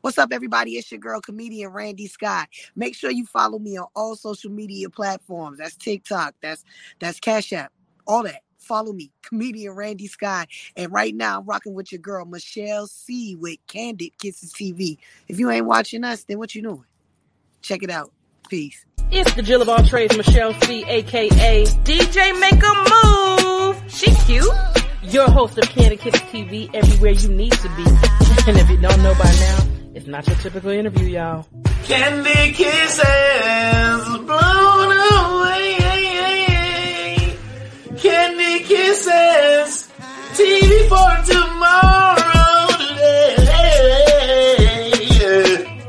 What's up, everybody? It's your girl, comedian Randy Scott. Make sure you follow me on all social media platforms. That's TikTok, that's that's Cash App, all that. Follow me, comedian Randy Scott. And right now, I'm rocking with your girl, Michelle C. with Candid Kisses TV. If you ain't watching us, then what you doing? Check it out. Peace. It's the Jill of all trades, Michelle C, aka DJ Make a Move. She cute. Your host of Candid Kisses TV, everywhere you need to be. And if you don't know by now, it's not your typical interview, y'all. Candy kisses blown away. Candy kisses. TV for tomorrow.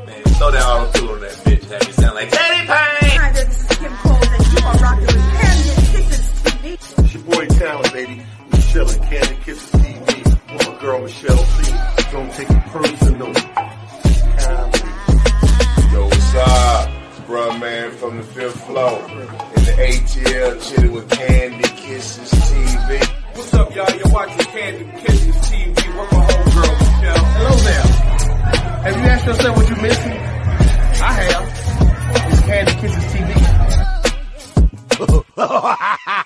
Man, throw that auto tune on that bitch. Have you sound like T-Pain. Hi, this is Kim Cole, and you are rocking with Candid Kisses TV. It's your boy Talent, baby. Michelle and Candy Kisses TV. With my girl Michelle C. Don't take it personal. Yo, up? Bruh man from the fifth floor. In the ATL chilling with Candy Kisses TV. What's up, y'all? You're watching Candy Kisses TV. With my homegirl, Michelle. Hello there. Have you asked yourself what you're missing? I have. It's Candy Kisses TV.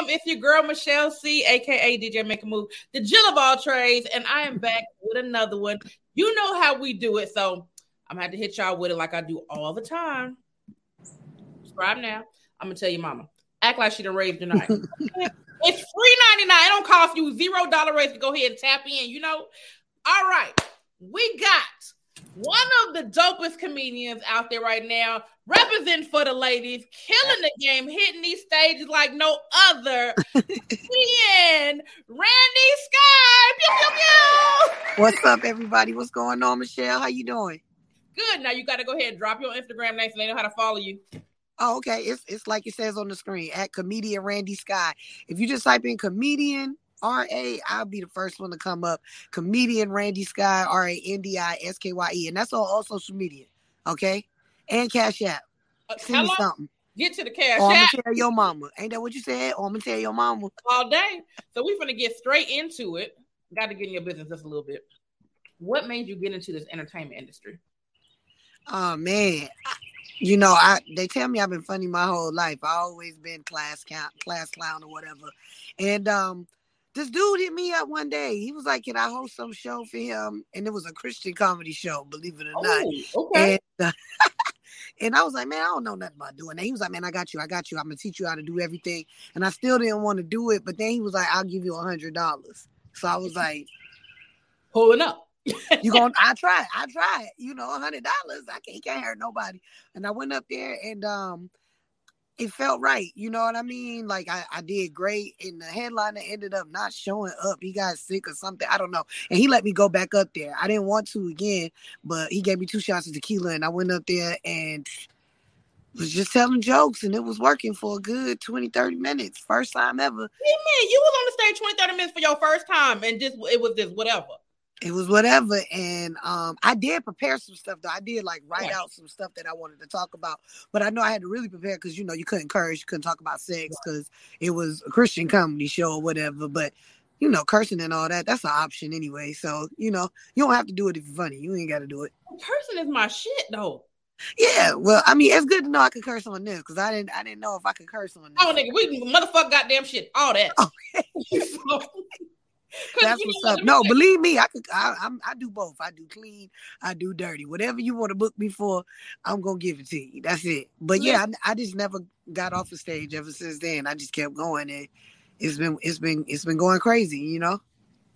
Fam? It's your girl Michelle C, aka DJ Make a Move, the Jill of all trades, and I am back with another one. You know how we do it, so I'm gonna have to hit y'all with it like I do all the time. Subscribe now. I'm gonna tell you, mama. Act like she done raised your night. it's free 99. It don't cost you zero dollar raise to go ahead and tap in, you know. All right, we got one of the dopest comedians out there right now, representing for the ladies, killing the game, hitting these stages like no other. Ian Randi Skye. Pew, pew, pew. What's up, everybody? What's going on, Michelle? How you doing? Good. Now you got to go ahead and drop your Instagram name so they know how to follow you. Oh, okay. It's it's like it says on the screen at comedian Randi Skye. If you just type in comedian R A, I'll be the first one to come up. Comedian Randi Skye R A N D I S K Y E, and that's on all social media. Okay, and Cash App. Uh, Send me something. Get to the cash Or I'm app gonna tell your mama. Ain't that what you said? Or I'm gonna tell your mama. all day. So we're gonna get straight into it. Got to get in your business just a little bit. What made you get into this entertainment industry? Oh man, you know, I they tell me I've been funny my whole life. I always been class count, class clown or whatever. And um, this dude hit me up one day. He was like, "Can I host some show for him?" And it was a Christian comedy show, believe it or not. Oh, okay. And, uh, and I was like, man, I don't know nothing about doing that. He was like, man, I got you. I got you. I'm gonna teach you how to do everything. And I still didn't want to do it, but then he was like, I'll give you a hundred dollars. So I was like, Pulling up. you going I tried. I tried. You know, a hundred dollars. I can't, can't hurt nobody. And I went up there and um it felt right. You know what I mean? Like I, I did great. And the headliner ended up not showing up. He got sick or something. I don't know. And he let me go back up there. I didn't want to again, but he gave me two shots of tequila and I went up there and was just telling jokes and it was working for a good 20, 30 minutes. First time ever. Man, you was on the stage 20, 30 minutes for your first time, and just it was just whatever. It was whatever and um i did prepare some stuff though i did like write Yeah. out some stuff that i wanted to talk about but i know i had to really prepare because you know you couldn't curse you couldn't talk about sex because it was a christian comedy show or whatever but you know cursing and all that that's an option anyway so you know you don't have to do it if you're funny you ain't got to do it Cursing is my shit though. yeah well i mean it's good to know i could curse on this because i didn't i didn't know if i could curse on this Oh, nigga, we motherfucker goddamn shit, all that. So- 'Cause That's what's up. No, let me tell believe me, I could. I, I'm. I do both. I do clean. I do dirty. Whatever you want to book me for, I'm gonna give it to you. That's it. But yeah, I, I just never got off the stage ever since then. I just kept going, and it's been it's been it's been going crazy. You know.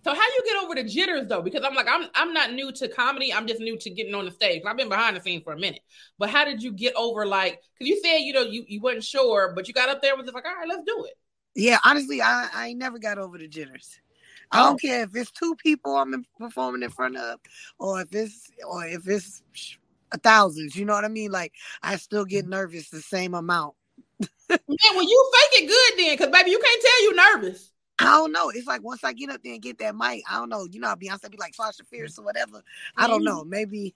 So how you get over the jitters though? Because I'm like, I'm I'm not new to comedy. I'm just new to getting on the stage. I've been behind the scenes for a minute. But how did you get over like? Because you said you know you you wasn't sure, but you got up there and was just like, all right, let's do it. Yeah, honestly, I I never got over the jitters. I Oh. don't care if it's two people I'm performing in front of, or if it's or if it's a thousands. You know what I mean? Like I still get mm-hmm. nervous the same amount. Man, well, you fake it good then, because baby, you can't tell you nervous. I don't know. It's like once I get up there and get that mic, I don't know. You know, how Beyonce be like Sasha Fierce or whatever. I don't mm-hmm. know. Maybe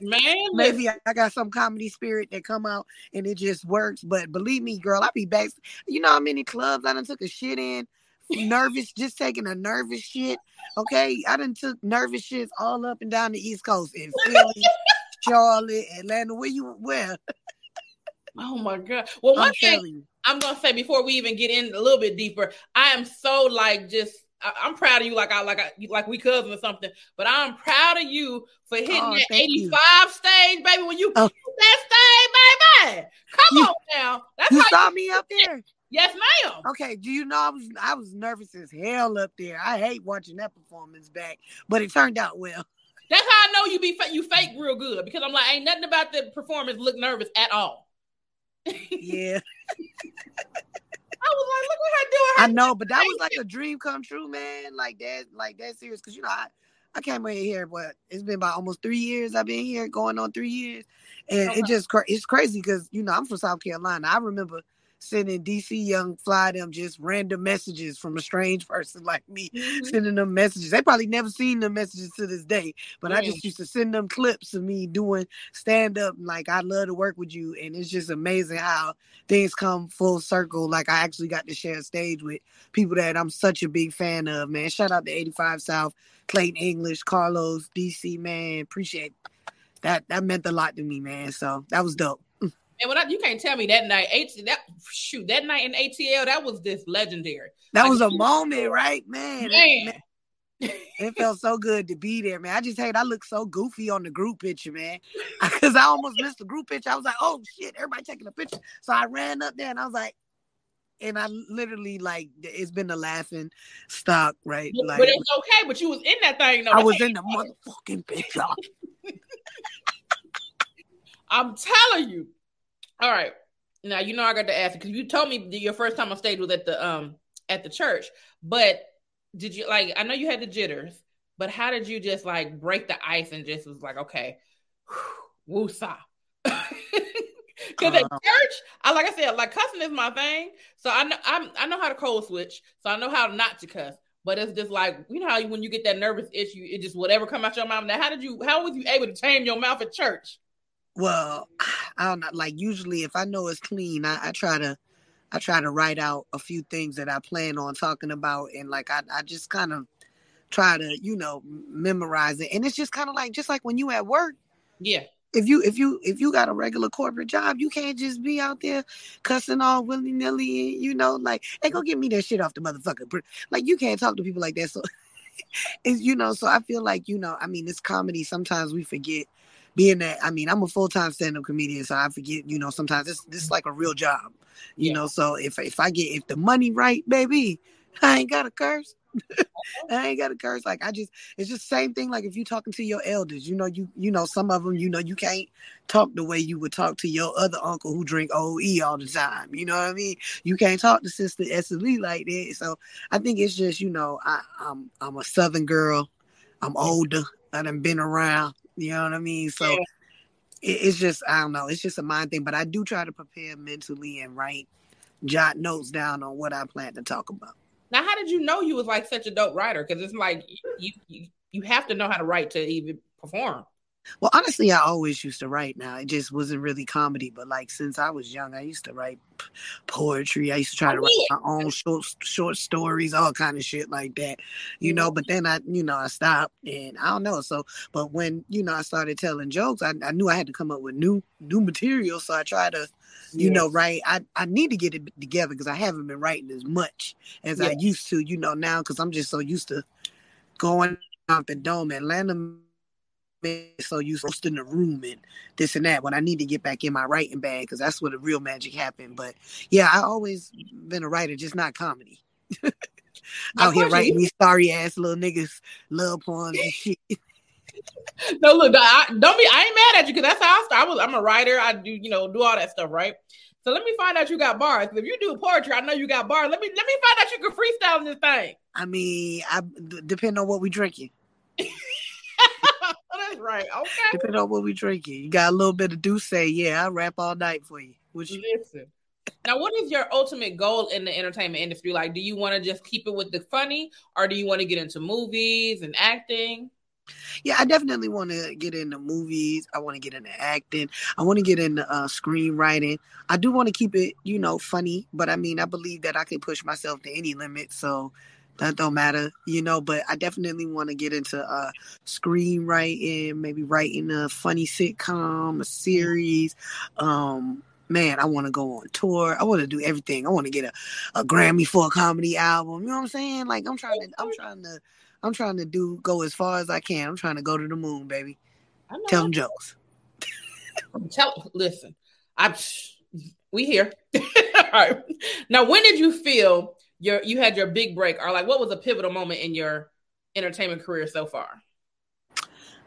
Man, Maybe I, I got some comedy spirit that come out and it just works. But believe me, girl, I be back. You know how many clubs I done took a shit in? Nervous, just taking a nervous shit. Okay, I done took nervous shits all up and down the East Coast in Philly, Charlotte, Atlanta. Where you where? Oh my god. Well, one I'm thing you. I'm gonna say before we even get in a little bit deeper, I am so like just I, I'm proud of you, like I like I like we cousins or something. But I'm proud of you for hitting Oh, that thank you. 85 stage, baby. When you Oh. that stage, baby, come You- on now. That's You how saw you, me up there. Yes, ma'am. Okay, do you know I was I was nervous as hell up there. I hate watching that performance back, but it turned out well. That's how I know you be you fake real good because I'm like ain't nothing about the performance look nervous at all. Yeah, I was like, look at her doing. I know, but that was like a dream come true, man. Like that, like that serious. Cause you know, I I came in here, but it's been about almost three years. I've been here, going on three years, and Okay. it just it's crazy because you know I'm from South Carolina. I remember sending DC Young Fly them just random messages from a strange person like me, Mhm. sending them messages. They probably never seen the messages to this day, but I just used to send them clips of me doing stand up. Like I love to work with you, and it's just amazing how things come full circle. Like I actually got to share a stage with people that I'm such a big fan of. Man, shout out to 85 South, Clayton English, Carlos, DC. Man, appreciate that. That meant a lot to me, man. So that was dope. And when I, you can't tell me that night, H, that shoot, that night in ATL, that was just legendary. That Like, was a moment, right, man? It- Man, It felt so good to be there, man. I just hate I look so goofy on the group picture, man. Because I almost missed the group picture. I was like, oh shit, everybody taking a picture. So I ran up there and I was like, and I literally like it's been a laughing stock, right? but, Like but it's okay. But you was in that thing though. I was in the motherfucking picture. I'm telling you. All right. Now you know I got to ask because you told me your first time on stage was at the um at the church. But did you like? I know you had the jitters, but how did you just like break the ice and just was like, okay, woo woosah. Because at Uh, church, I like I said, like cussing is my thing. So I know I'm, I know how to code switch. So I know how not to cuss. But it's just like you know how when you get that nervous issue, it just whatever come out your mouth. Now, how did you? How was you able to tame your mouth at church? Well, I don't know. Like usually, if I know it's clean, I, I try to, I try to write out a few things that I plan on talking about, and like I, I just kind of try to, you know, memorize it. And it's just kind of like, just like when you at work, Yeah. if you, if you, if you got a regular corporate job, you can't just be out there cussing all willy nilly. You know, like, hey, go get me that shit off the motherfucker. Like you can't talk to people like that. So, it's you know. So I feel like you know. I mean, it's comedy. Sometimes we forget being that I mean, I'm a full time stand up comedian, so I forget, you know, sometimes this this is like a real job. You Yeah. know, so if if I get if the money right, baby, I ain't got a curse. Uh-huh. I ain't got a curse. Like I just it's just the same thing like if you talking to your elders, you know, you you know, some of them, you know, you can't talk the way you would talk to your other uncle who drink OE all the time. You know what I mean? You can't talk to Sister Esther like that. So I think it's just, you know, I, I'm I'm a southern girl. I'm older. I done been around. You know what I mean? So Yeah. it, it's just I don't know. It's just a mind thing. But I do try to prepare mentally and write, jot notes down on what I plan to talk about. Now, how did you know you was like such a dope writer? Because it's like you, you you have to know how to write to even perform. Well, honestly, I always used to write. Now it just wasn't really comedy, but like since I was young, I used to write p- poetry. I used to try to write my own short short stories, all kind of shit like that, you know. But mm-hmm. then I, you know, I stopped, and I don't know. So, but when you know I started telling jokes, I, I knew I had to come up with new new material. So I tried to, you know, write. I I need to get it together because I haven't been writing as much as I used to, you know, now because I'm just so used to going out the dome, Atlanta man, so used to roasting the room and this and that when I need to get back in my writing bag because that's where the real magic happened. But yeah, I always been a writer, just not comedy. Out here writing these sorry ass little niggas love poems and shit. No, look, I, don't be. I ain't mad at you because that's how I started. I was. I'm a writer. I do, you know, do all that stuff, right? So let me find out you got bars. If you do poetry, I know you got bars. Let me let me find out you can freestyle in this thing. I mean, I d- depend on what we drinking. That's right. Okay. Depending on what we drinking. You got a little bit of do say, yeah, I rap all night for you. Which Listen. Now, what is your ultimate goal in the entertainment industry? Like, do you want to just keep it with the funny, or do you want to get into movies and acting? Yeah, I definitely want to get into movies. I want to get into acting. I want to get into uh, screenwriting. I do want to keep it, you know, funny, but I mean, I believe that I can push myself to any limit. So that don't matter, you know. But I definitely want to get into uh, screenwriting, maybe writing a funny sitcom, a series. Um, man, I want to go on tour. I want to do everything. I want to get a, a Grammy for a comedy album. You know what I'm saying? Like I'm trying to, I'm trying to, I'm trying to do go as far as I can. I'm trying to go to the moon, baby. Tell them jokes. Tell listen, I we here. All right. Now, when did you feel your you had your big break, or like what was a pivotal moment in your entertainment career so far?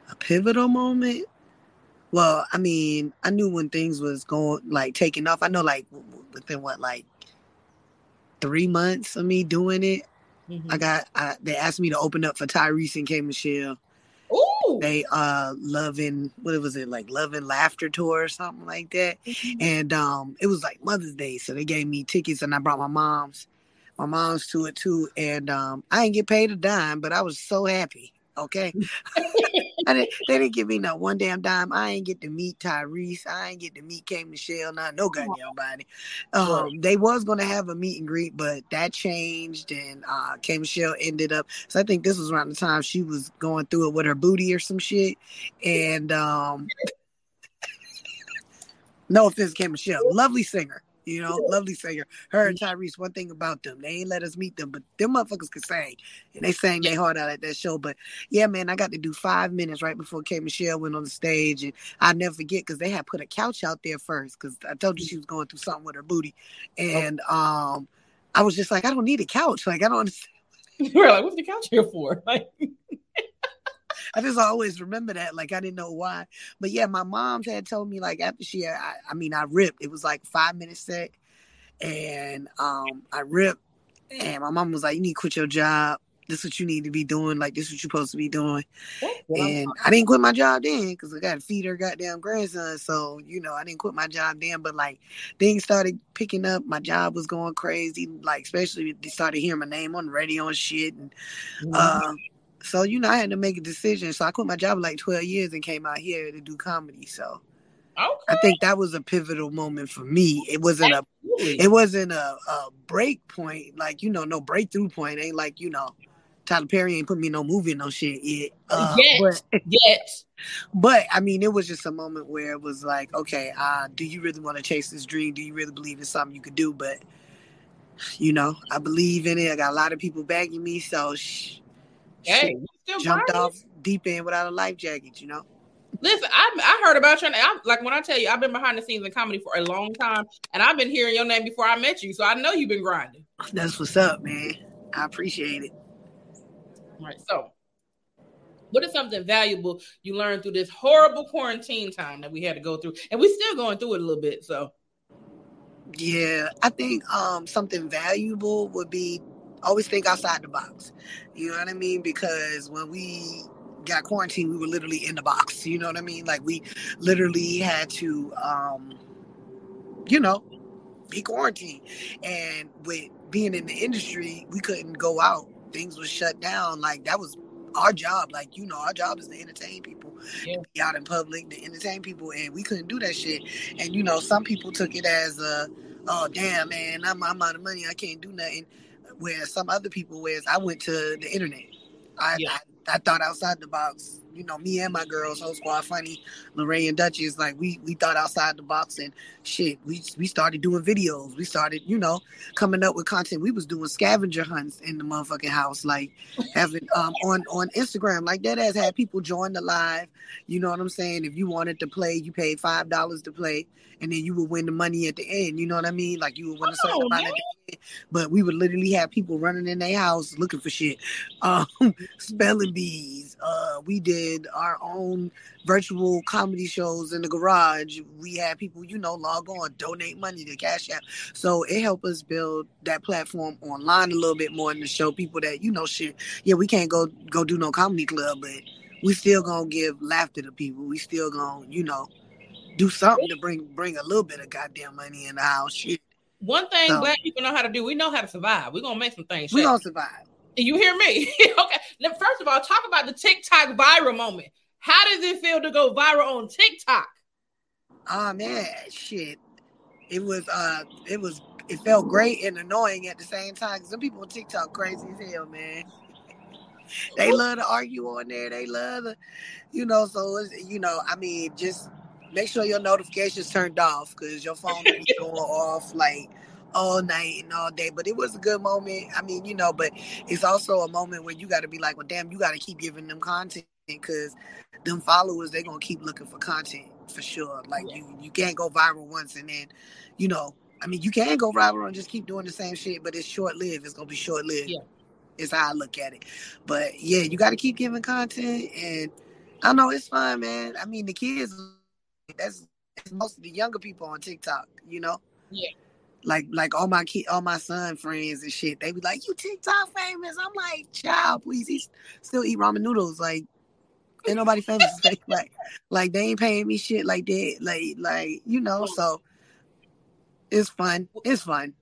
A pivotal moment. Well, I mean, I knew when things was going like taking off. I know like within what like three months of me doing it, Mm-hmm. I got I, they asked me to open up for Tyrese and K Michelle. Ooh, They uh loving what was it like loving laughter tour or something like that. Mm-hmm. And um it was like Mother's Day, so they gave me tickets and I brought my mom's my mom's to it too. And um I didn't get paid a dime, but I was so happy. Okay. I didn't, they didn't give me not one damn dime. I ain't get to meet Tyrese. I ain't get to meet K Michelle, not no goddamn body. Um, they was gonna have a meet and greet, but that changed and uh K Michelle ended up so I think this was around the time she was going through it with her booty or some shit. And um no offense, K Michelle, lovely singer. You know, lovely singer. Her and Tyrese, one thing about them, they ain't let us meet them, but them motherfuckers could sing. And they sang their heart out at that show. But yeah, man, I got to do five minutes right before K Michelle went on the stage. And I'll never forget because they had put a couch out there first because I told you she was going through something with her booty. And um I was just like, I don't need a couch. Like, I don't understand. we're like, what's the couch here for? Like, I just always remember that. Like I didn't know why. But yeah, my mom had told me like after she I, I mean I ripped. It was like five minutes set. And um I ripped and my mom was like, You need to quit your job. This is what you need to be doing. Like this is what you're supposed to be doing. And I didn't quit my job then because I got to feed her goddamn grandson. So, you know, I didn't quit my job then. But like things started picking up. My job was going crazy. Like, especially they started hearing my name on the radio and shit. And um, so, you know, I had to make a decision. So I quit my job like 12 years and came out here to do comedy. So okay, I think that was a pivotal moment for me. It wasn't a it wasn't a, a break point, like you know, no breakthrough point. Ain't like you know, Tyler Perry ain't put me in no movie, no shit yet. Uh, Yet. but, Yes. but I mean, it was just a moment where it was like, okay, uh, do you really want to chase this dream? Do you really believe it's something you could do? But you know, I believe in it. I got a lot of people backing me, so sh- Hey, jumped off deep end without a life jacket. You know. Listen, I I heard about your name. I, like when I tell you, I've been behind the scenes in comedy for a long time, and I've been hearing your name before I met you, so I know you've been grinding. That's what's up, man. I appreciate it. Right. So, what is something valuable you learned through this horrible quarantine time that we had to go through, and we're still going through it a little bit. So, Yeah, I think um something valuable would be always think outside the box. You know what I mean? Because when we got quarantined, we were literally in the box. You know what I mean? Like we literally had to um you know, be quarantined. And with being in the industry, we couldn't go out. Things were shut down. Like that was our job. Like, you know, our job is to entertain people, Yeah. be out in public, to entertain people, and we couldn't do that shit. And you know, some people took it as a, oh damn man, I'm, I'm out of money, I can't do nothing. Where some other people, whereas I went to the internet, I, Yeah. I, I thought outside the box. You know, me and my girls, whole squad, funny, Lorraine and Duchess, like we we thought outside the box and shit. We we started doing videos. We started, you know, coming up with content. We was doing scavenger hunts in the motherfucking house, like having um on on Instagram, like that has had people join the live. You know what I'm saying? If you wanted to play, you paid five dollars to play, and then you would win the money at the end. You know what I mean? Like you would win a certain Oh, amount at the end. But we would literally have people running in their house looking for shit. Um, spelling bees. Uh, we did our own virtual comedy shows in the garage. We had people, you know, log on, donate money to Cash App. So it helped us build that platform online a little bit more and to show people that, you know, shit, yeah, we can't go go do no comedy club, but we still gonna give laughter to people. We still gonna, you know, do something to bring bring a little bit of goddamn money in the house. Shit. one thing So- black people know how to do, we know how to survive. We're gonna make some things. We shake. gonna survive. You hear me? okay. Now, first of all, talk about the TikTok viral moment. How does it feel to go viral on TikTok? Oh man, shit. It was uh it was it felt great and annoying at the same time. Some people on TikTok crazy as hell, man. They love to argue on there. They love to, you know, so it's, you know, I mean, just make sure your notifications turned off because your phone was going off like all night and all day. But it was a good moment. I mean, you know, but it's also a moment where you got to be like, well, damn, you got to keep giving them content because them followers they're gonna keep looking for content for sure. Like you, you can't go viral once and then, you know, I mean, you can go viral and just keep doing the same shit, but it's short lived. It's gonna be short lived. Yeah. Is how I look at it. But yeah, you got to keep giving content, and I know it's fun, man. I mean, the kids, that's, that's most of the younger people on TikTok, you know. Yeah. Like, like all my kid, all my son friends and shit. They be like, "You TikTok famous?" I'm like, "Child, please." He still eat ramen noodles. Like, ain't nobody famous. like, like they ain't paying me shit like that. Like, like you know. So it's fun. It's fun.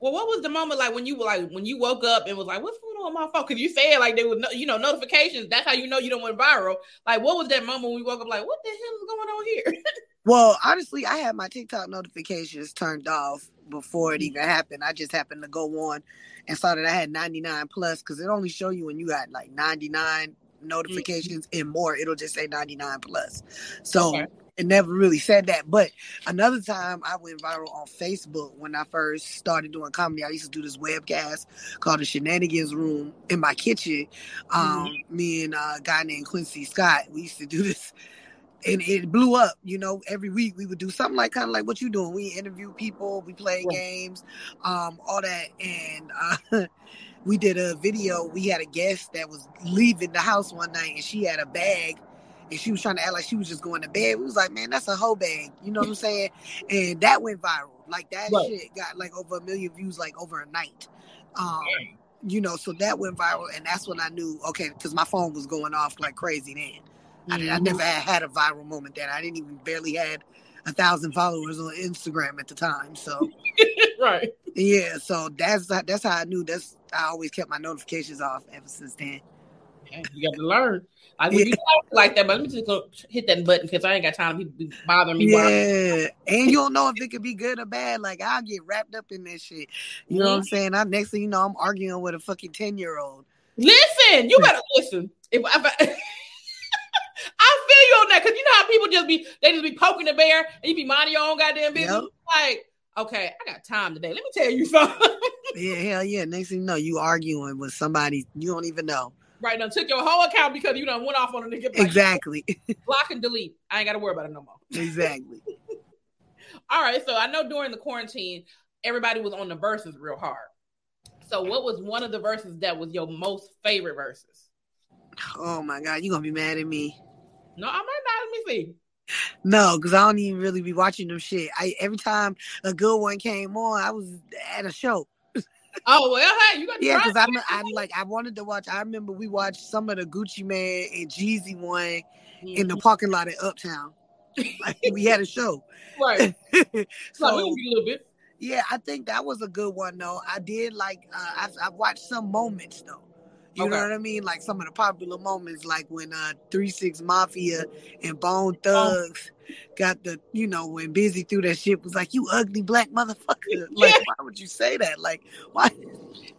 Well, what was the moment like when you were like when you woke up and was like, "What's going on with my phone?" Because you said like they would, you know, notifications. That's how you know you don't went viral. Like, what was that moment when we woke up? Like, what the hell is going on here? Well, honestly, I had my TikTok notifications turned off before it mm. even happened. I just happened to go on and saw that I had 99 plus because it only show you when you got like 99 mm. notifications and more. It'll just say 99 plus. So Okay. it never really said that. But another time I went viral on Facebook when I first started doing comedy. I used to do this webcast called the Shenanigans Room in my kitchen. Mm-hmm. Um, Me and a guy named Quincy Scott, we used to do this and it blew up. You know, every week we would do something like kind of like what you doing. We interview people, we play Right. games, um, all that, and uh, we did a video. We had a guest that was leaving the house one night, and she had a bag. And she was trying to act like she was just going to bed. We was like, man, that's a whole bag. You know what I'm saying? And that went viral. Like that Right. shit got like over a million views like over a night. Um, you know, so that went viral, and that's when I knew, okay, because my phone was going off like crazy then. I, I never had, a viral moment then. I didn't even barely had a thousand followers on Instagram at the time. So right. yeah, so that's that's how I knew. That's I always kept my notifications off ever since then. You got to learn. Like when you talk like that, but let me just go hit that button because I ain't got time to be bothering me. Yeah, and you don't know if it could be good or bad. Like I'll get wrapped up in this shit. You know what I'm saying? I next thing you know, I'm arguing with a fucking ten year old. Listen, you better listen. If, if I feel you on that because you know how people just be they just be poking the bear and you be minding your own goddamn business. Yep. Like, okay, I got time today. Let me tell you something. Yeah, hell yeah. Next thing you know, you arguing with somebody you don't even know. right now, took your whole account because you done went off on a nigga. Like, Exactly. Block and delete. I ain't got to worry about it no more. exactly. All right, so I know during the quarantine, everybody was on the Verzuz real hard. So, what was one of the Verzuz that was your most favorite Verzuz? Oh my god, you gonna be mad at me. No, I might not. Let me see. No, because I don't even really be watching them shit. I every time a good one came on, I was at a show. Oh well, hey, you got Yeah, because I'm, I'm like I wanted to watch. I remember we watched some of the Gucci Mane and Jeezy one in the parking lot at Uptown. Like we had a show. right. So, we so can be a little bit. yeah, I think that was a good one though. I did like uh, I I watched some moments though. You know what I mean? Like some of the popular moments, like when uh Three Six Mafia and Bone Thugs got the, you know, when Bizzy threw that shit was like, "You ugly black motherfucker." Like, Yeah. why would you say that? Like, why?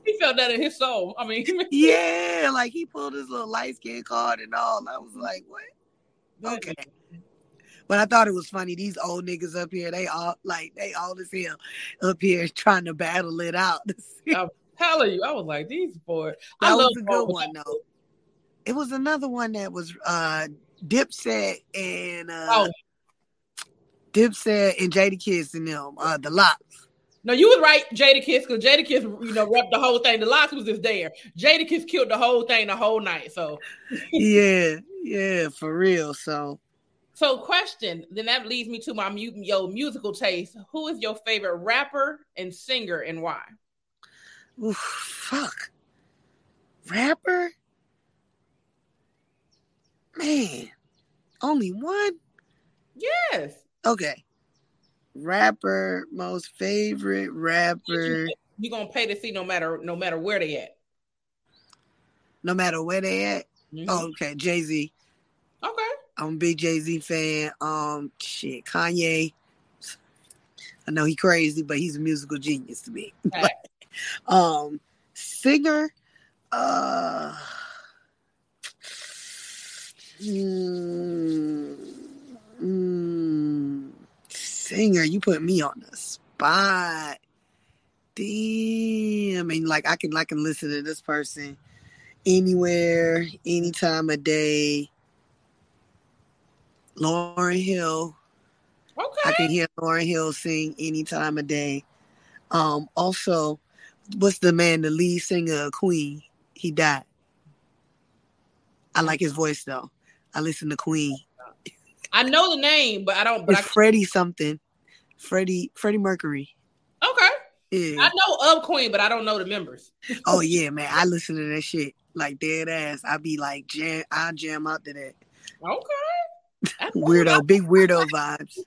He felt that in his soul. I mean, Yeah, like he pulled his little light skin card and all. I was like, what? Okay. But I thought it was funny. These old niggas up here, they all like they all as hell up here trying to battle it out. Hell of you. I was like, these boys. I was love a good one though. It was another one that was uh Dipset and uh Oh. Dipset and Jadakiss and them, uh the LOX. No, you was right, Jadakiss, because Jadakiss, you know, repped the whole thing. The LOX was just there. Jadakiss killed the whole thing the whole night. So, yeah, yeah, for real. So so question. Then that leads me to my mu- your musical taste. Who is your favorite rapper and singer, and why? Oof, fuck. Rapper? Man. Only one? Yes. Okay. Rapper, most favorite rapper. You gonna pay to see no matter no matter where they at. no matter where they at. Mhm. Oh, okay, Jay Z. Okay. I'm a big Jay Z fan. Um, shit, Kanye. I know he crazy, but he's a musical genius to me. Right. Um, singer. Uh, mm, mm, singer. You put me on the spot. Damn. I mean, like I can, I can listen to this person anywhere, any time of day. Lauryn Hill. Okay. I can hear Lauryn Hill sing any time of day. Um, also, what's the man, the lead singer of Queen? He died. I like his voice though. I listen to Queen. I know the name, but I don't. But It's I, Freddie something. Freddie Freddie Mercury. okay. Yeah. I know of Queen, but I don't know the members. Oh yeah, man. I listen to that shit like dead ass. I be like jam I jam out to that. Okay. Weirdo, big weirdo vibes.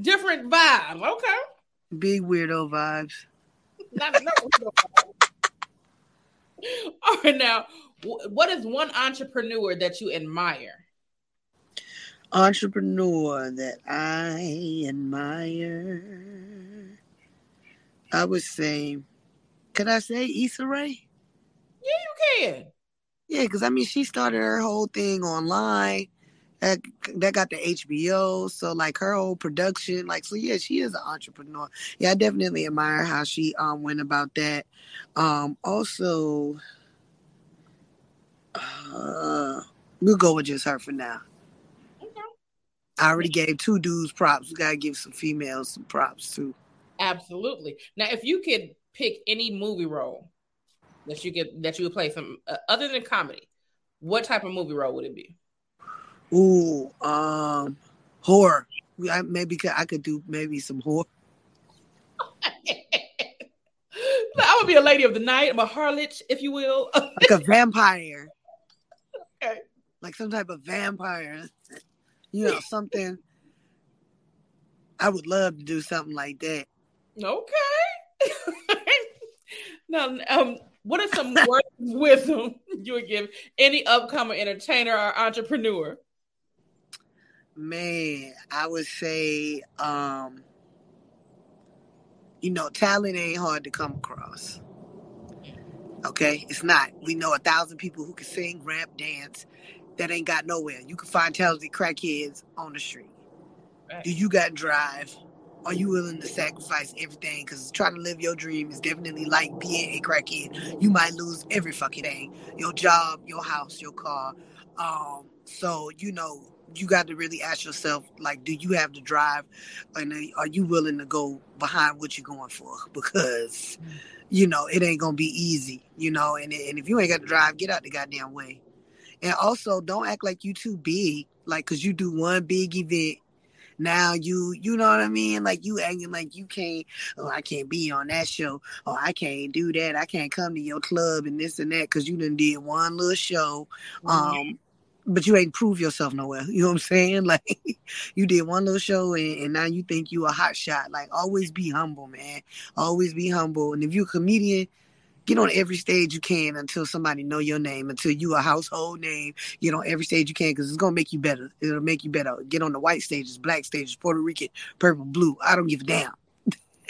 Different vibe. Okay. Big weirdo vibes. Not, not All right, now, what is one entrepreneur that you admire? entrepreneur that I admire. I would say, could I say Issa Rae? Yeah, you can. Yeah, because I mean, she started her whole thing online. That, that got the HBO, so like her whole production, like so. Yeah, she is an entrepreneur. Yeah, I definitely admire how she um went about that. Um, also, uh, we'll go with just her for now. Okay. I already gave two dudes props. We gotta give some females some props too. Absolutely. Now, if you could pick any movie role that you could that you would play some uh, other than comedy, what type of movie role would it be? Ooh, um, horror. I, maybe could, I could do maybe some horror. I would be a lady of the night. I'm a harlot, if you will. like a vampire. Okay. Like some type of vampire. You know, something. I would love to do something like that. Okay. now, um, what are some words of wisdom you would give any upcoming entertainer or entrepreneur? Man, I would say, um, you know, talent ain't hard to come across. Okay, it's not. We know a thousand people who can sing, rap, dance that ain't got nowhere. You can find talented crackheads on the street. Do you got drive? Are you willing to sacrifice everything? Because trying to live your dream is definitely like being a crackhead. You might lose every fucking thing your job, your house, your car. Um, so, you know, you got to really ask yourself, like, do you have the drive? And are you willing to go behind what you're going for? Because, you know, it ain't going to be easy, you know, and, and if you ain't got the drive, get out the goddamn way. And also, don't act like you too big, like, because you do one big event now you you know what I mean? Like you acting like you can't oh I can't be on that show. Oh I can't do that. I can't come to your club and this and that because you done did one little show. Um but you ain't prove yourself nowhere. You know what I'm saying? Like you did one little show and, and now you think you a hot shot. Like always be humble, man. Always be humble. And if you're a comedian, get on every stage you can until somebody know your name, until you a household name. Get on every stage you can because it's gonna make you better. It'll make you better. Get on the white stages, black stages, Puerto Rican, purple, blue. I don't give a damn.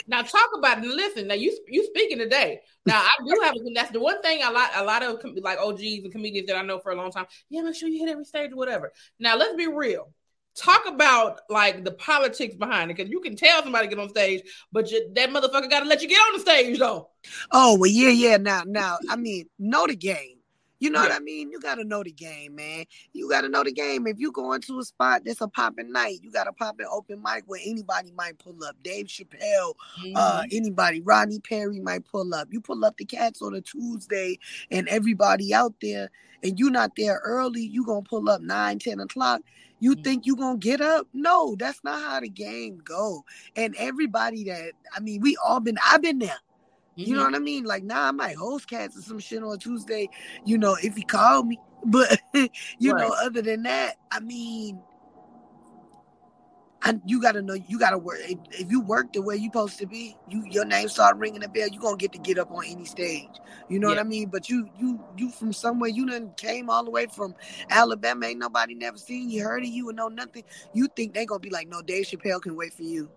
Now talk about it. and Listen, now you you speaking today. Now I do have a, that's the one thing a lot a lot of like OGs and comedians that I know for a long time. Yeah, make sure you hit every stage whatever. Now let's be real. Talk about like the politics behind it because you can tell somebody get on stage, but you, that motherfucker got to let you get on the stage though. Oh well, yeah, yeah. Now, now, I mean, know the game. You know what I mean? You gotta know the game, man. You gotta know the game. If you go into a spot that's a popping night, you gotta pop an open mic where anybody might pull up. Dave Chappelle, uh, anybody, Rodney Perry might pull up. You pull up the cats on a Tuesday and everybody out there, and you not there early, you gonna pull up 9, 10 o'clock. You Mhm. think you gonna get up? No, that's not how the game go. And everybody that I mean, we all been I've been there. You know mm-hmm. what I mean? Like now I might host cats or some shit on Tuesday, you know, if he called me. But you know, other than that, I mean, I, you gotta know you gotta work. If, if you work the way you supposed to be, you your name start ringing the bell. You gonna get to get up on any stage. You know what I mean? But you you you from somewhere you done came all the way from Alabama. Ain't nobody never seen you, heard of you, and know nothing. You think they gonna be like, no, Dave Chappelle can wait for you?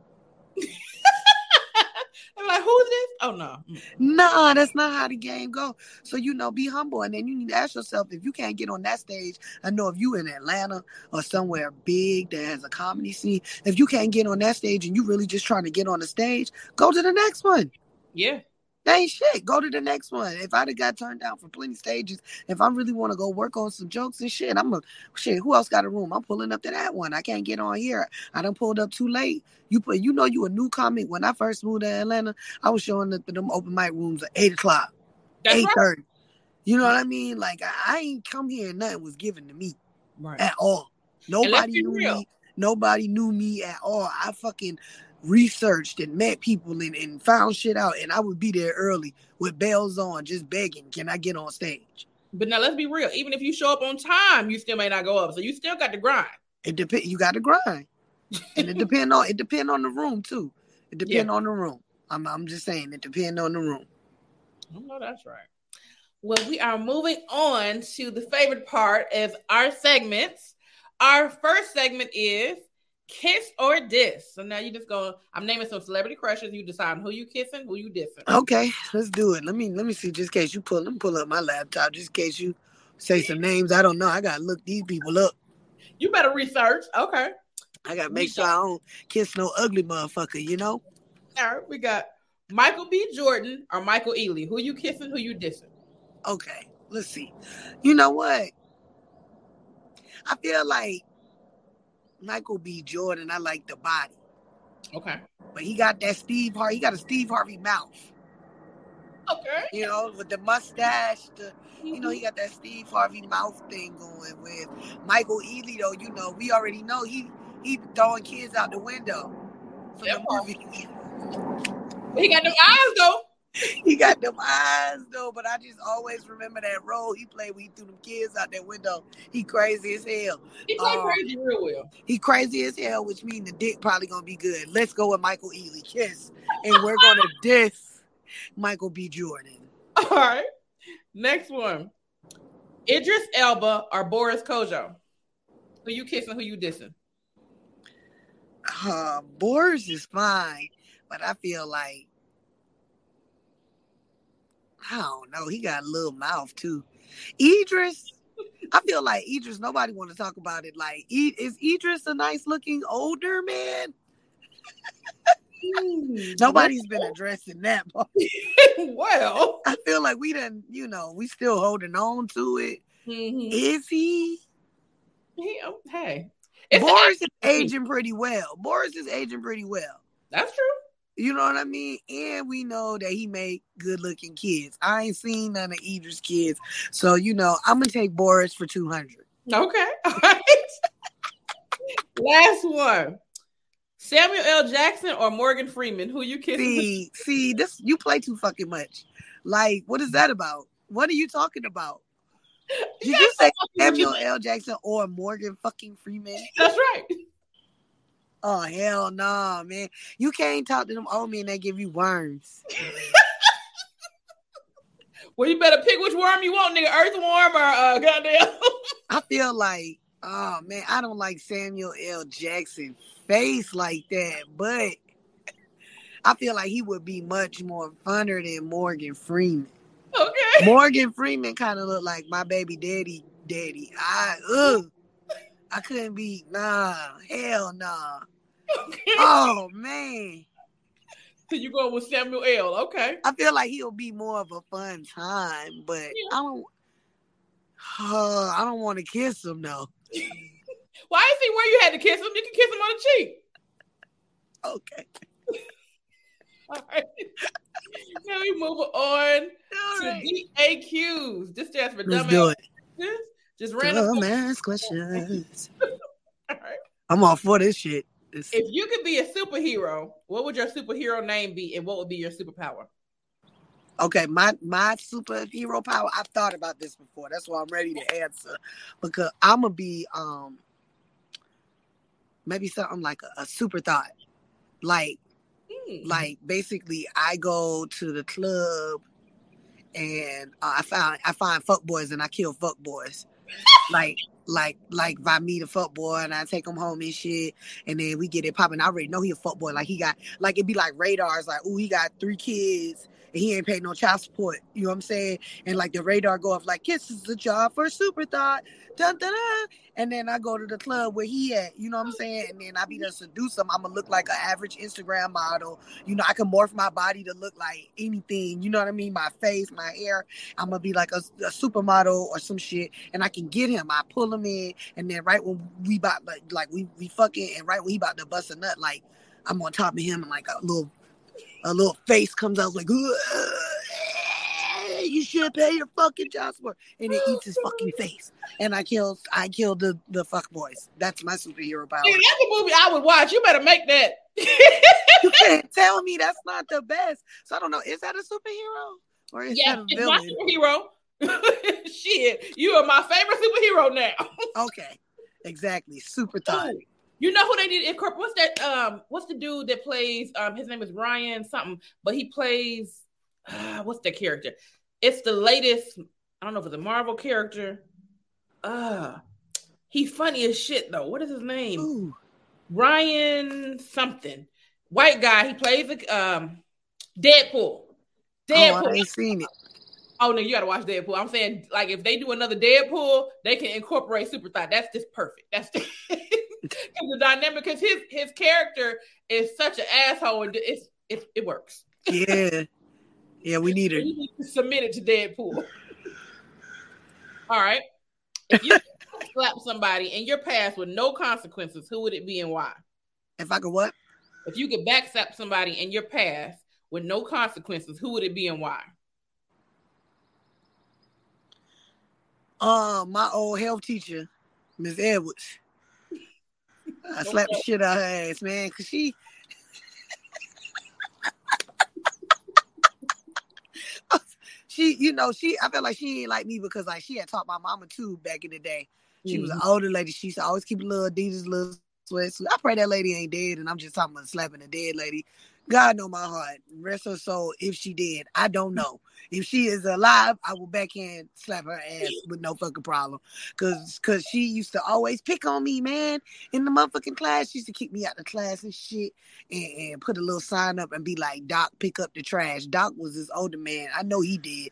I'm like, who's this? Oh no. No, Nah, that's not how the game go. So you know, be humble, and then you need to ask yourself if you can't get on that stage. I know if you in Atlanta or somewhere big that has a comedy scene, if you can't get on that stage and you really just trying to get on the stage, go to the next one. Yeah. That ain't shit. Go to the next one. If I'd have got turned down for plenty stages, if I really want to go work on some jokes and shit, I'm a shit. Who else got a room? I'm pulling up to that one. I can't get on here. I done pulled up too late. You put, you know, you a new comic. When I first moved to Atlanta, I was showing up in them open mic rooms at eight o'clock, eight thirty. right. You know what I mean? Like I, I ain't come here and nothing was given to me Right. at all. Nobody knew real. me. Nobody knew me at all. I fucking researched and met people and, and found shit out, and I would be there early with bells on, just begging, "Can I get on stage?" But now let's be real. Even if you show up on time, you still may not go up. So you still got to grind. It depend. You got to grind, and it depend on it depend on the room too. It depend on the room. I'm I'm just saying it depend on the room. Oh, I know that's right. Well, we are moving on to the favorite part of our segments. Our first segment is kiss or diss. So now you just go. I'm naming some celebrity crushes. You decide who you kissing, who you dissing. Okay, let's do it. Let me let me see. Just in case you pull, let me pull up my laptop. Just in case you say some names. I don't know. I gotta look these people up. You better research. Okay. I gotta make sure I don't kiss no ugly motherfucker. You know. All right. We got Michael B. Jordan or Michael Ealy. Who you kissing? Who you dissing? Okay, let's see. You know what? I feel like Michael B. Jordan. I like the body, Okay. but he got that Steve Harvey. He got a Steve Harvey mouth. Okay. You know, with the mustache. The you know he mm-hmm. got that Steve Harvey mouth thing going with Michael Ealy. Though you know we already know he he throwing kids out the window for Yeah. the movie. He got no eyes though. he got them eyes though, but I just always remember that role he played when he threw them kids out that window. He crazy as hell. He played Oh. crazy real well. He crazy as hell, which means the dick probably gonna be good. Let's go with Michael Ealy, kiss, and we're gonna diss Michael B. Jordan. All right. Next one. Idris Elba or Boris Kodjoe. Who you kissing? Who you dissing? Uh, Boris is fine, but I feel like I don't know. He got a little mouth too. Idris, I feel like Idris. Nobody want to talk about it. Like, is Idris a nice looking older man? Nobody's been addressing that. well. I feel like we didn't. you know, we still holding on to it. mhm. Is he? He- oh, hey. It's Boris is aging pretty well. Boris is aging pretty well. That's true. You know what I mean? And we know that he made good looking kids. I ain't seen none of Idris kids. So, you know, I'm gonna take Boris for 200. Okay. All right. Last one. Samuel L. Jackson or Morgan Freeman? Who you kissing? See, see, this you play too fucking much. Like, what is that about? What are you talking about? Did you say Samuel L. Jackson or Morgan fucking Freeman? That's right. Oh hell no, man. You can't talk to them old men they give you worms. Well, you better pick which worm you want, nigga. Earthworm or uh, goddamn. I feel like, oh man, I don't like Samuel L. Jackson face like that, but I feel like he would be much more funner than Morgan Freeman. okay. Morgan Freeman kind of looked like my baby daddy. Daddy, I ugh, I couldn't be nah, hell nah. Oh man, So you going with Samuel L. Okay. I feel like he'll be more of a fun time, but I don't. Uh, I don't want to kiss him though. Why is he where you had to kiss him? You can kiss him on the cheek. Okay. All right. now we move on All to right. DAQs. This stands for Let's dumbass questions. Just random. Dumbass questions. All right. I'm all for this shit. If you could be a superhero, what would your superhero name be, and what would be your superpower? okay, my my superhero power. I've thought about this before. That's why I'm ready to answer because I'm gonna be um maybe something like a, a super thought. Like Hmm. like basically I go to the club and uh, I find I find fuck boys and I kill fuck boys. Like like like meet a fuck boy and I take him home and shit, and then we get it popping. I already know he a boy. Like he got like it'd be like radars. Like oh he got three kids he ain't paid no child support. You know what I'm saying? And like the radar go off like this kisses a job for a Super Thot. Dun, dun, dun. And then I go to the club where he at. You know what I'm saying? And then I be there to seduce him. I'm gonna look like an average Instagram model. You know I can morph my body to look like anything. You know what I mean? My face, my hair. I'm gonna be like a, a supermodel or some shit, and I can get him. I pull him in, and then right when we about like, like we we fucking, and right when he about to bust a nut, like I'm on top of him, and like a little a little face comes out like, you should pay your fucking child support, and it eats his fucking face. And I killed I killed the the fuck boys. That's my superhero power. See, that's a movie I would watch. You better make that. you can't tell me that's not the best. So I don't know. Is that a superhero or is yeah, that a it's my villain? superhero. Shit, you are my favorite superhero now. Okay, exactly. Super oh, thought. You know who they did incorporate? What's that? Um, what's the dude that plays? Um, his name is Ryan something, but he plays. Uh, what's the character? It's the latest. I don't know if it's a Marvel character. Uh he's funny as shit though. What is his name? Ooh, Ryan something. White guy. He plays a um Deadpool. oh, Deadpool. I ain't seen it. Oh no, you gotta watch Deadpool. I'm saying, like, if they do another Deadpool, they can incorporate Super Thot. That's just perfect. That's the, 'cause the dynamic. Because his his character is such an asshole, and it's it, it works. Yeah, yeah. We need her. You need to submit it to Deadpool. All right. If you slap somebody in your past with no consequences, who would it be and why? If I could what? If you could backslap somebody in your past with no consequences, who would it be and why? Um, my old health teacher, Miss Edwards. I slapped the shit out her ass, man, cause she. she, you know, she. I felt like she ain't like me because like she had taught my mama too back in the day. She was an older lady. She used to always keep a little Adidas, little sweatsuit. I pray that lady ain't dead, and I'm just talking about slapping a dead lady. God know my heart. Rest her soul if she did. I don't mm. know. If she is alive, I will backhand slap her ass with no fucking problem. Cause cause she used to always pick on me, man. In the motherfucking class, she used to kick me out the class and shit and, and put a little sign up and be like, Doc, pick up the trash. Doc was this older man. I know he did.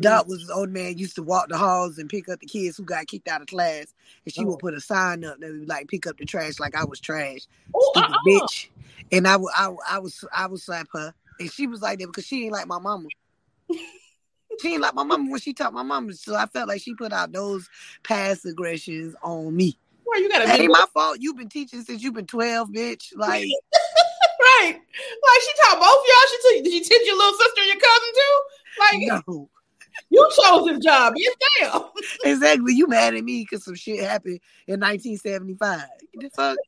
Doc was this older man, used to walk the halls and pick up the kids who got kicked out of class. And she would oh. put a sign up that would be like, pick up the trash like I was trash. Ooh, Stupid uh-uh. bitch. And I would I, I was I would slap her. And she was like that because she ain't like my mama. She ain't like my mama when she taught my mama. So I felt like she put out those past aggressions on me. Well, you gotta That be ain't my fault. You've been teaching since you've been 12, bitch. Like, right. Like she taught both of y'all. She t- did she teach your little sister and your cousin too? Like no. you chose this job. Yes, damn. Exactly. You mad at me because some shit happened in 1975. The fuck?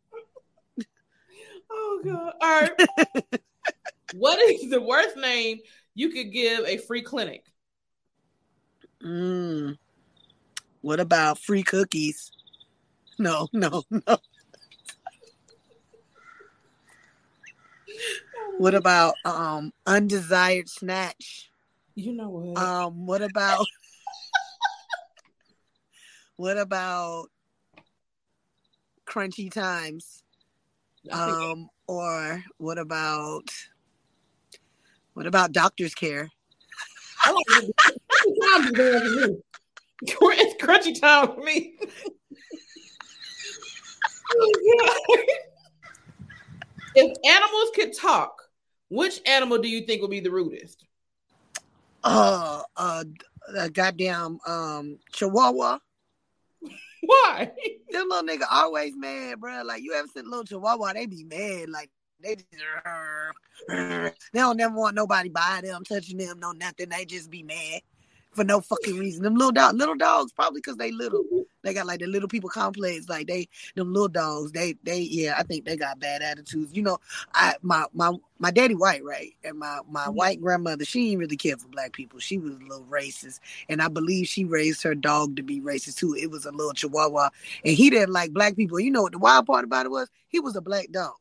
Oh god. All right. What is the worst name you could give a free clinic? Mm. What about free cookies? No, no, no. What about um undesired snatch? You know what? Um, what about what about crunchy times? Um, or what about what about doctor's care? I like it. Crunchy time is there for me. It's crunchy time for me. If animals could talk, which animal do you think would be the rudest? Uh, uh, a goddamn um chihuahua. Why? Them little nigga always mad, bro. Like you ever seen little chihuahua? They be mad. Like they just, they don't never want nobody by them, touching them, no nothing. They just be mad. for no fucking reason. Them little dog, little dogs, probably because they little. They got like the little people complex. Like they, them little dogs. They, they, yeah. I think they got bad attitudes. You know, I my my my daddy white, right? And my my mm-hmm. white grandmother, she didn't really care for black people. She was a little racist, and I believe she raised her dog to be racist too. It was a little Chihuahua, and he didn't like black people. You know what the wild part about it was? He was a black dog.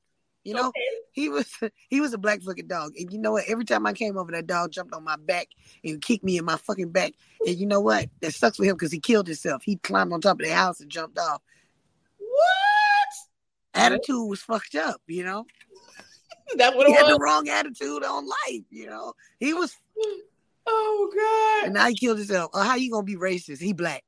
You know, he was he was a black fucking dog. And you know what? Every time I came over, that dog jumped on my back and kicked me in my fucking back. And you know what? That sucks for him because he killed himself. He climbed on top of the house and jumped off. What? Attitude was fucked up, you know. that what He it had the wrong attitude on life, you know. He was Oh God. and now he killed himself. Oh, how you gonna be racist? He black.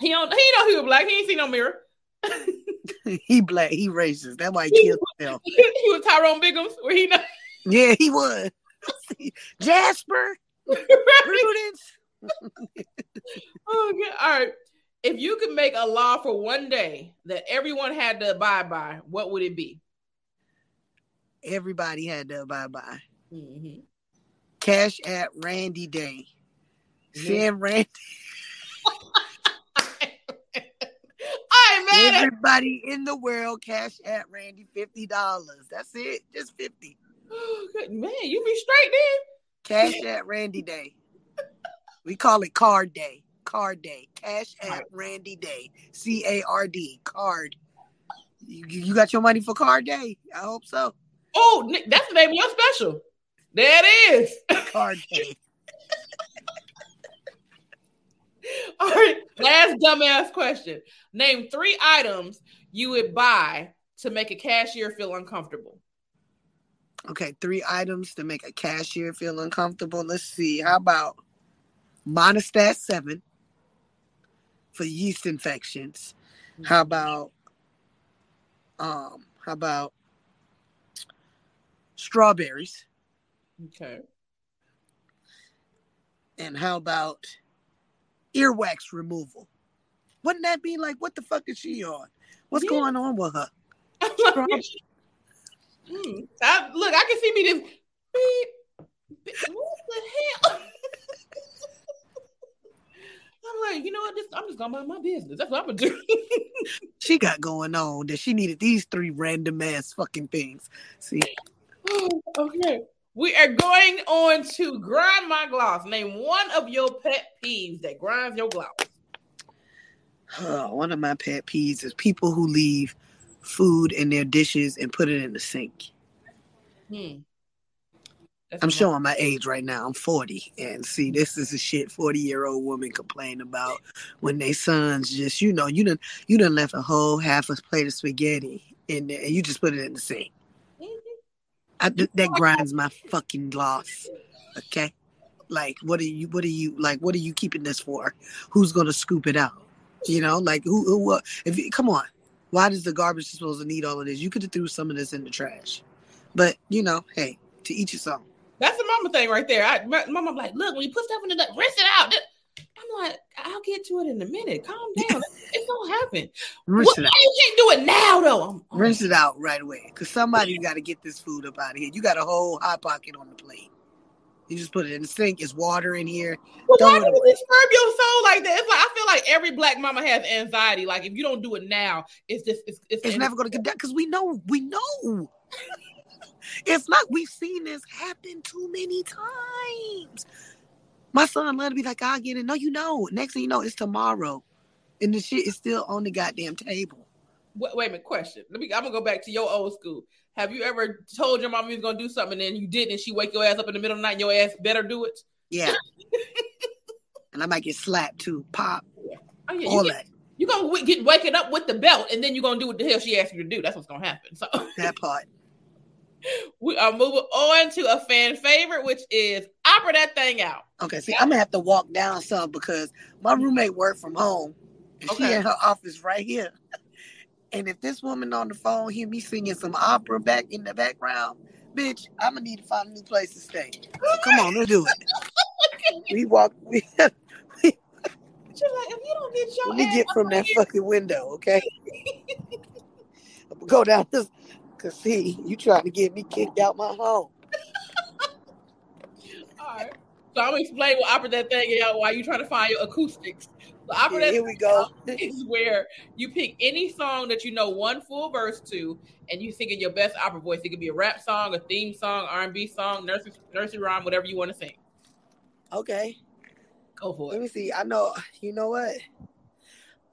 He don't. He know he was black. He ain't see no mirror. he black. He racist. That why he killed himself. he was Tyrone Biggums, where he know. Yeah, he was. Jasper? Prudence. Oh, God. All right. If you could make a law for one day that everyone had to abide by, what would it be? Everybody had to abide by. Mhm. Cash App Randi Day. Send Randi. I ain't mad at Everybody in the world Cash App Randi fifty dollars. That's it. Just fifty. Oh. Man, you be straight Cash App Randi Day. We call it Card Day. Card Day. Cash App Randi Day. C A R D. Card. You, you got your money for Card Day? I hope so. Oh, that's the name of your special. There it is. Card Day. All right. Last dumbass question. Name three items you would buy to make a cashier feel uncomfortable. Okay, three items to make a cashier feel uncomfortable. Let's see. How about Monistat 7 for yeast infections? How about um how about strawberries? Okay. And how about earwax removal? Wouldn't that be like what the fuck is she on? What's Yeah. going on with her? Hmm. I- look, I can see me just beep, beep. What the hell? I'm like, you know what? This, I'm just gonna mind my business. That's what I'm gonna do. She got going on that she needed these three random ass fucking things. See, okay. We are going on to grind my gloss. Name one of your pet peeves that grinds your gloss. Uh, one of my pet peeves is people who leave food in their dishes and put it in the sink. Hmm. That's I'm showing my age right now. I'm 40. And see, this is the shit 40 year old women complain about when they sons just, you know, you done you done left a whole half a plate of spaghetti in there and you just put it in the sink. I, th- that grinds my fucking gloss. Okay. Like what are you what are you like what are you keeping this for? Who's gonna scoop it out? You know, like who who what if you, come on. Why does the garbage supposed to need all of this? You could have threw some of this in the trash. But you know, hey, to each his own. That's the mama thing right there. I, my mom like, look, when you put stuff in the duck, rinse it out. I'm like, I'll get to it in a minute. Calm down. it's gonna happen. Rinse What, it why out. you can't do it now though? I'm, I'm- Rinse it out right away. Because somebody's got to get this food up out of here. You got a whole hot pocket on the plate. You just put it in the sink. It's water in here. Throw why it do you disturb your soul like that? It's like I feel like every black mama has anxiety. Like if you don't do it now, it's just it's it's, It's never going to get done because we know. We know. it's not. We've seen this happen too many times. My son let to be like, I'll get it. No, you know. Next thing you know, it's tomorrow. And the shit is still on the goddamn table. Wait, wait a minute. Question. Let me. I'm gonna go back to your old school. Have you ever told your mom you was gonna do something and then you didn't, and she wake your ass up in the middle of the night? and Your ass better do it. Yeah. and I might get slapped too. Pop. Oh, yeah, All you that. get, you gonna w- get waking up with the belt, and then you're gonna do what the hell she asked you to do. That's what's gonna happen. So That part. we are moving on to a fan favorite, which is opera that thing out. Okay, see, I'm gonna have to walk down some because my mm-hmm. roommate worked from home, and she in her office right here. And if this woman on the phone hear me singing some opera back in the background, bitch, I'm gonna need to find a new place to stay. So come on, let's do it. We walk. We, She's like, if you don't get your let me get from that here- fucking window, okay? Go down this. Cause see, you trying to get me kicked out my home. So I'm gonna explain what opera that thing is while you trying to find your acoustics. Opera Yeah, that here we go. is where you pick any song that you know one full verse to, and you sing in your best opera voice. It could be a rap song, a theme song, R and B song, nursery nursery rhyme, whatever you want to sing. Okay. Go for it. Let me see. I know. You know what?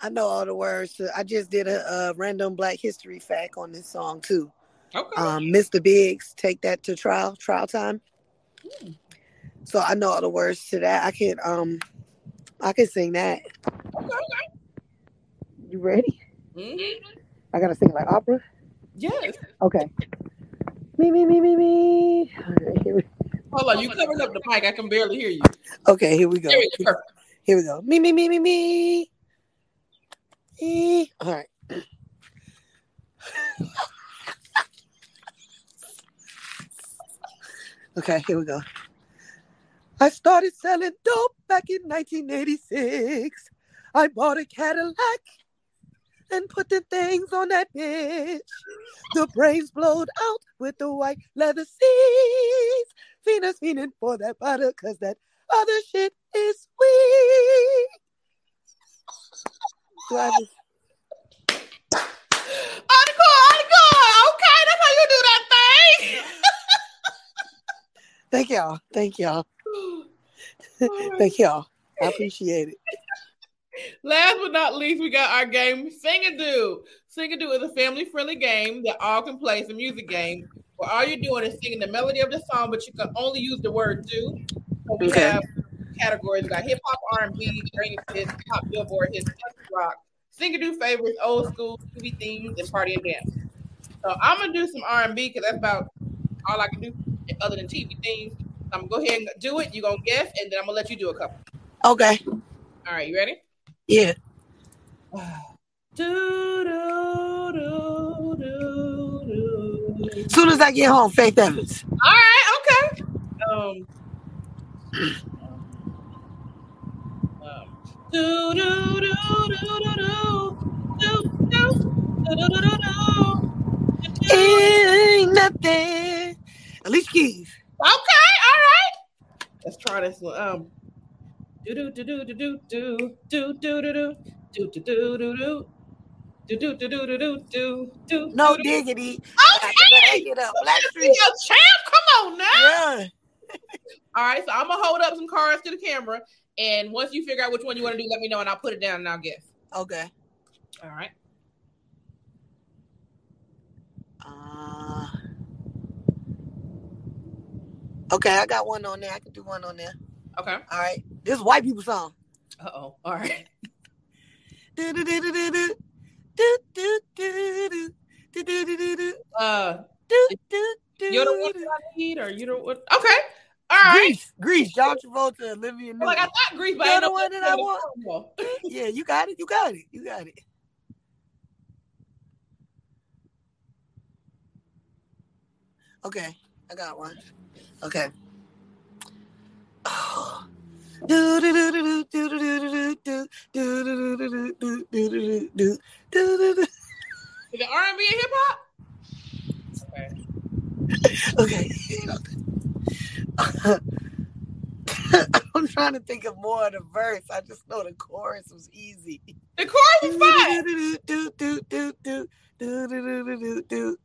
I know all the words. I just did a, a random Black History fact on this song too. Okay. Um, Mr. Biggs, take that to trial. Trial time. So I know all the words to that. I can um, I can sing that. You ready? Mhm. I gotta sing like opera. Yes. Okay. Me me me me me. Okay, here we, Hold on, you covered up the mic. I can barely hear you. okay, here we go. There we go. Here we go. Me me me me me. Me. All right. okay, here we go. I started selling dope back in 1986. I bought a Cadillac and put the things on that bitch. The brains blowed out with the white leather seats. Venus fiending for that butter, cause that other shit is sweet. Do I just- Encore, encore. Okay, that's how you do that thing. Thank y'all. Thank y'all. Thank y'all. I appreciate it. Last but not least, we got our game Singadu. Sing a Do is a family friendly game that all can play. It's a music game where all you're doing is singing the melody of the song, but you can only use the word do. So we Okay. have categories. We got hip hop, R&B, greatest hits, pop billboard hits, rock, sing a do favorites, old school, TV themes, and party and dance. So I'm gonna do some R&B because that's about all I can do other than TV themes. I'm gonna go ahead and do it. You're gonna guess, and then I'm gonna let you do a couple. Okay. All right, you ready? Yeah. Do, do, do, do, do. Soon as I get home, Faith Evans. All right, okay. Um, um, do, do, do, do. Do, do, do, do, do, do, do. Ain't nothing. Alicia Keys. Okay, all right. Let's try this one. Um, do do do do do do do do do do do do do do do do. Do do do do do do do do. No do, do. diggity. Okay. Bag it up. Black Be Street. a champ. Come on now. Yeah. All right, so I'm gonna hold up some cards to the camera, and once you figure out which one you want to do, let me know, and I'll put it down and I'll guess. Okay. All right. Uh, okay, I got one on there. I can do one on there. Okay. All right. This is white people song. Uh oh. All right. Do do do do do do. Do do do do. Do do do. Uh, Do do do. you're the one that I need, or you don't. What? Okay. All right. Grease, Grease, John Travolta, Olivia Newton. Like I thought Grease, but I You're the one that I want. want. Yeah, you got it. You got it. You got it. Okay, I got one. Okay. Do do do do do do do do do do do do do do do do do do do. Is it R&B and hip hop? Okay. Okay. I'm trying to think of more of the verse. I just know the chorus was easy. The chorus is fine. Do do do do do do do do do do. Do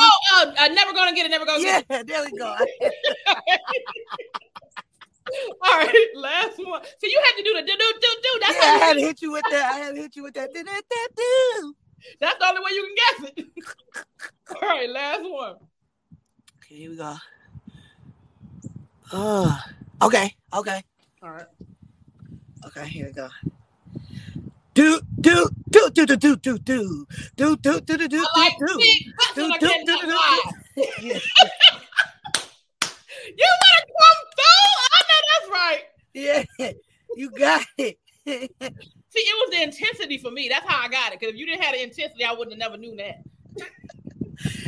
Oh, uh, uh, never gonna get it, never gonna yeah, get it. Yeah, there we go. All right, last one. So you had to do the do do do do. That's yeah, I had to hit you with that. I had to hit you with that. Do, do, do, do. That's the only way you can guess it. All right, last one. Okay, here we go. Oh okay, okay, All right. okay. Here we go. Do do do do do do do do do do do do do I like do big butts do, do, do, lie. do. Yeah, You better come through. I know that's right. yeah, you got it. See, it was the intensity for me. That's how I got it. Because if you didn't have the intensity, I wouldn't have never knew that.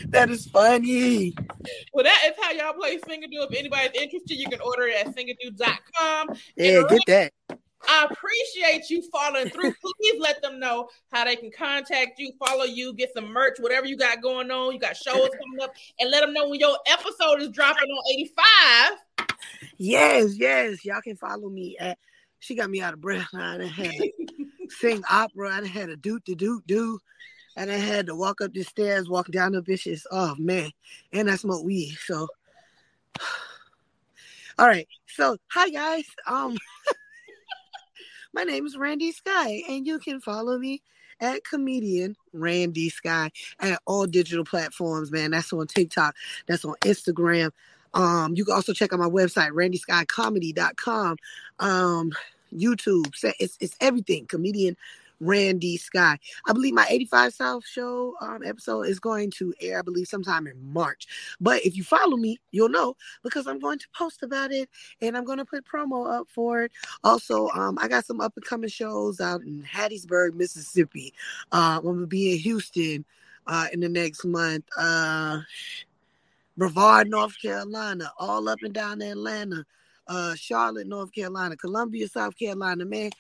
That is funny. Well, that is how y'all play Singadu. If anybody's interested, you can order it at singadu.com. Yeah, get that. I appreciate you following through. Please let them know how they can contact you, follow you, get some merch, whatever you got going on. You got shows coming up, and let them know when your episode is dropping on 85. Yes, yes. Y'all can follow me at she got me out of breath. I done had to sing opera. I done had to do to do do. And I had to walk up the stairs, walk down the bitches. Oh man. And I smoke weed. So all right. So hi guys. Um my name is Randi Skye, and you can follow me at comedian Randi Skye at all digital platforms, man. That's on TikTok, that's on Instagram. Um, you can also check out my website, randyskycomedy.com. Um, YouTube, it's it's everything. Comedian Randi Skye. I believe my 85 South show um, episode is going to air, I believe, sometime in March. But if you follow me, you'll know because I'm going to post about it and I'm going to put promo up for it. Also, um, I got some up and coming shows out in Hattiesburg, Mississippi. Uh, I'm going to be in Houston uh, in the next month. Uh, Brevard, North Carolina, all up and down Atlanta, uh, Charlotte, North Carolina, Columbia, South Carolina. Man,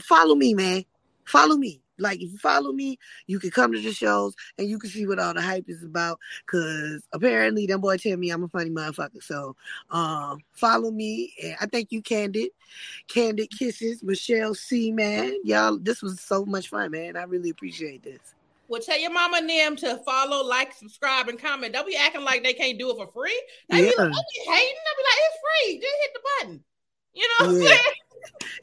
follow me, man. Follow me. Like if you follow me, you can come to the shows and you can see what all the hype is about. Cause apparently them boy tell me I'm a funny motherfucker. So um follow me. And I thank you, Candid. Candid Kisses, Michelle C, man. Y'all, this was so much fun, man. I really appreciate this. Well, tell your mama and them to follow, like, subscribe, and comment. Don't be acting like they can't do it for free. They be, Yeah. like, they be hating. They be like, it's free. Just hit the button. You know what I'm Yeah. saying?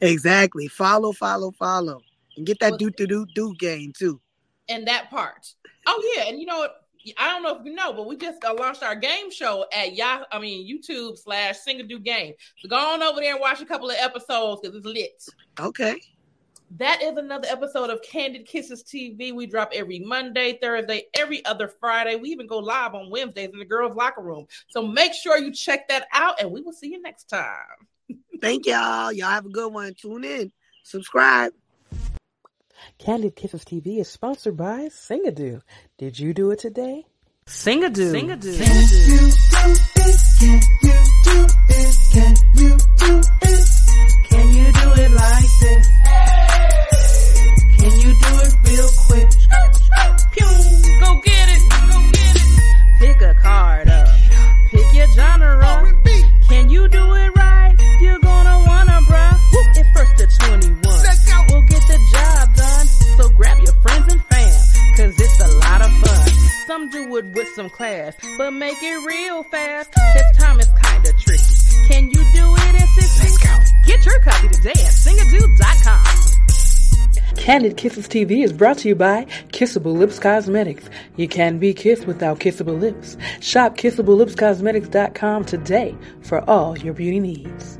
Exactly. Follow, follow, follow. And get that do do do do game too. And that part. Oh yeah, and you know what? I don't know if you know, but we just uh, launched our game show at Yah. I mean YouTube slash Singadu Game. So go on over there and watch a couple of episodes because it's lit. Okay. That is another episode of Candid Kisses TV. We drop every Monday, Thursday, every other Friday. We even go live on Wednesdays in the girls' locker room. So make sure you check that out, and we will see you next time. Thank y'all. Y'all have a good one. Tune in. Subscribe. Candid Kisses TV is sponsored by Singadu. Did you do it today? Singadu. Singadu. Can you do it like this? Can you do it real quick? Pew! Go get it! Go get it! Pick a card up. Pick your genre. Can you do Some do it with some class, but make it real fast. Cause time is kinda tricky. Can you do it in 60? Let's go. Get your copy today at singadu.com. Candid Kisses TV is brought to you by Kissable Lips Cosmetics. You can't be kissed without kissable lips. Shop kissablelipscosmetics.com today for all your beauty needs.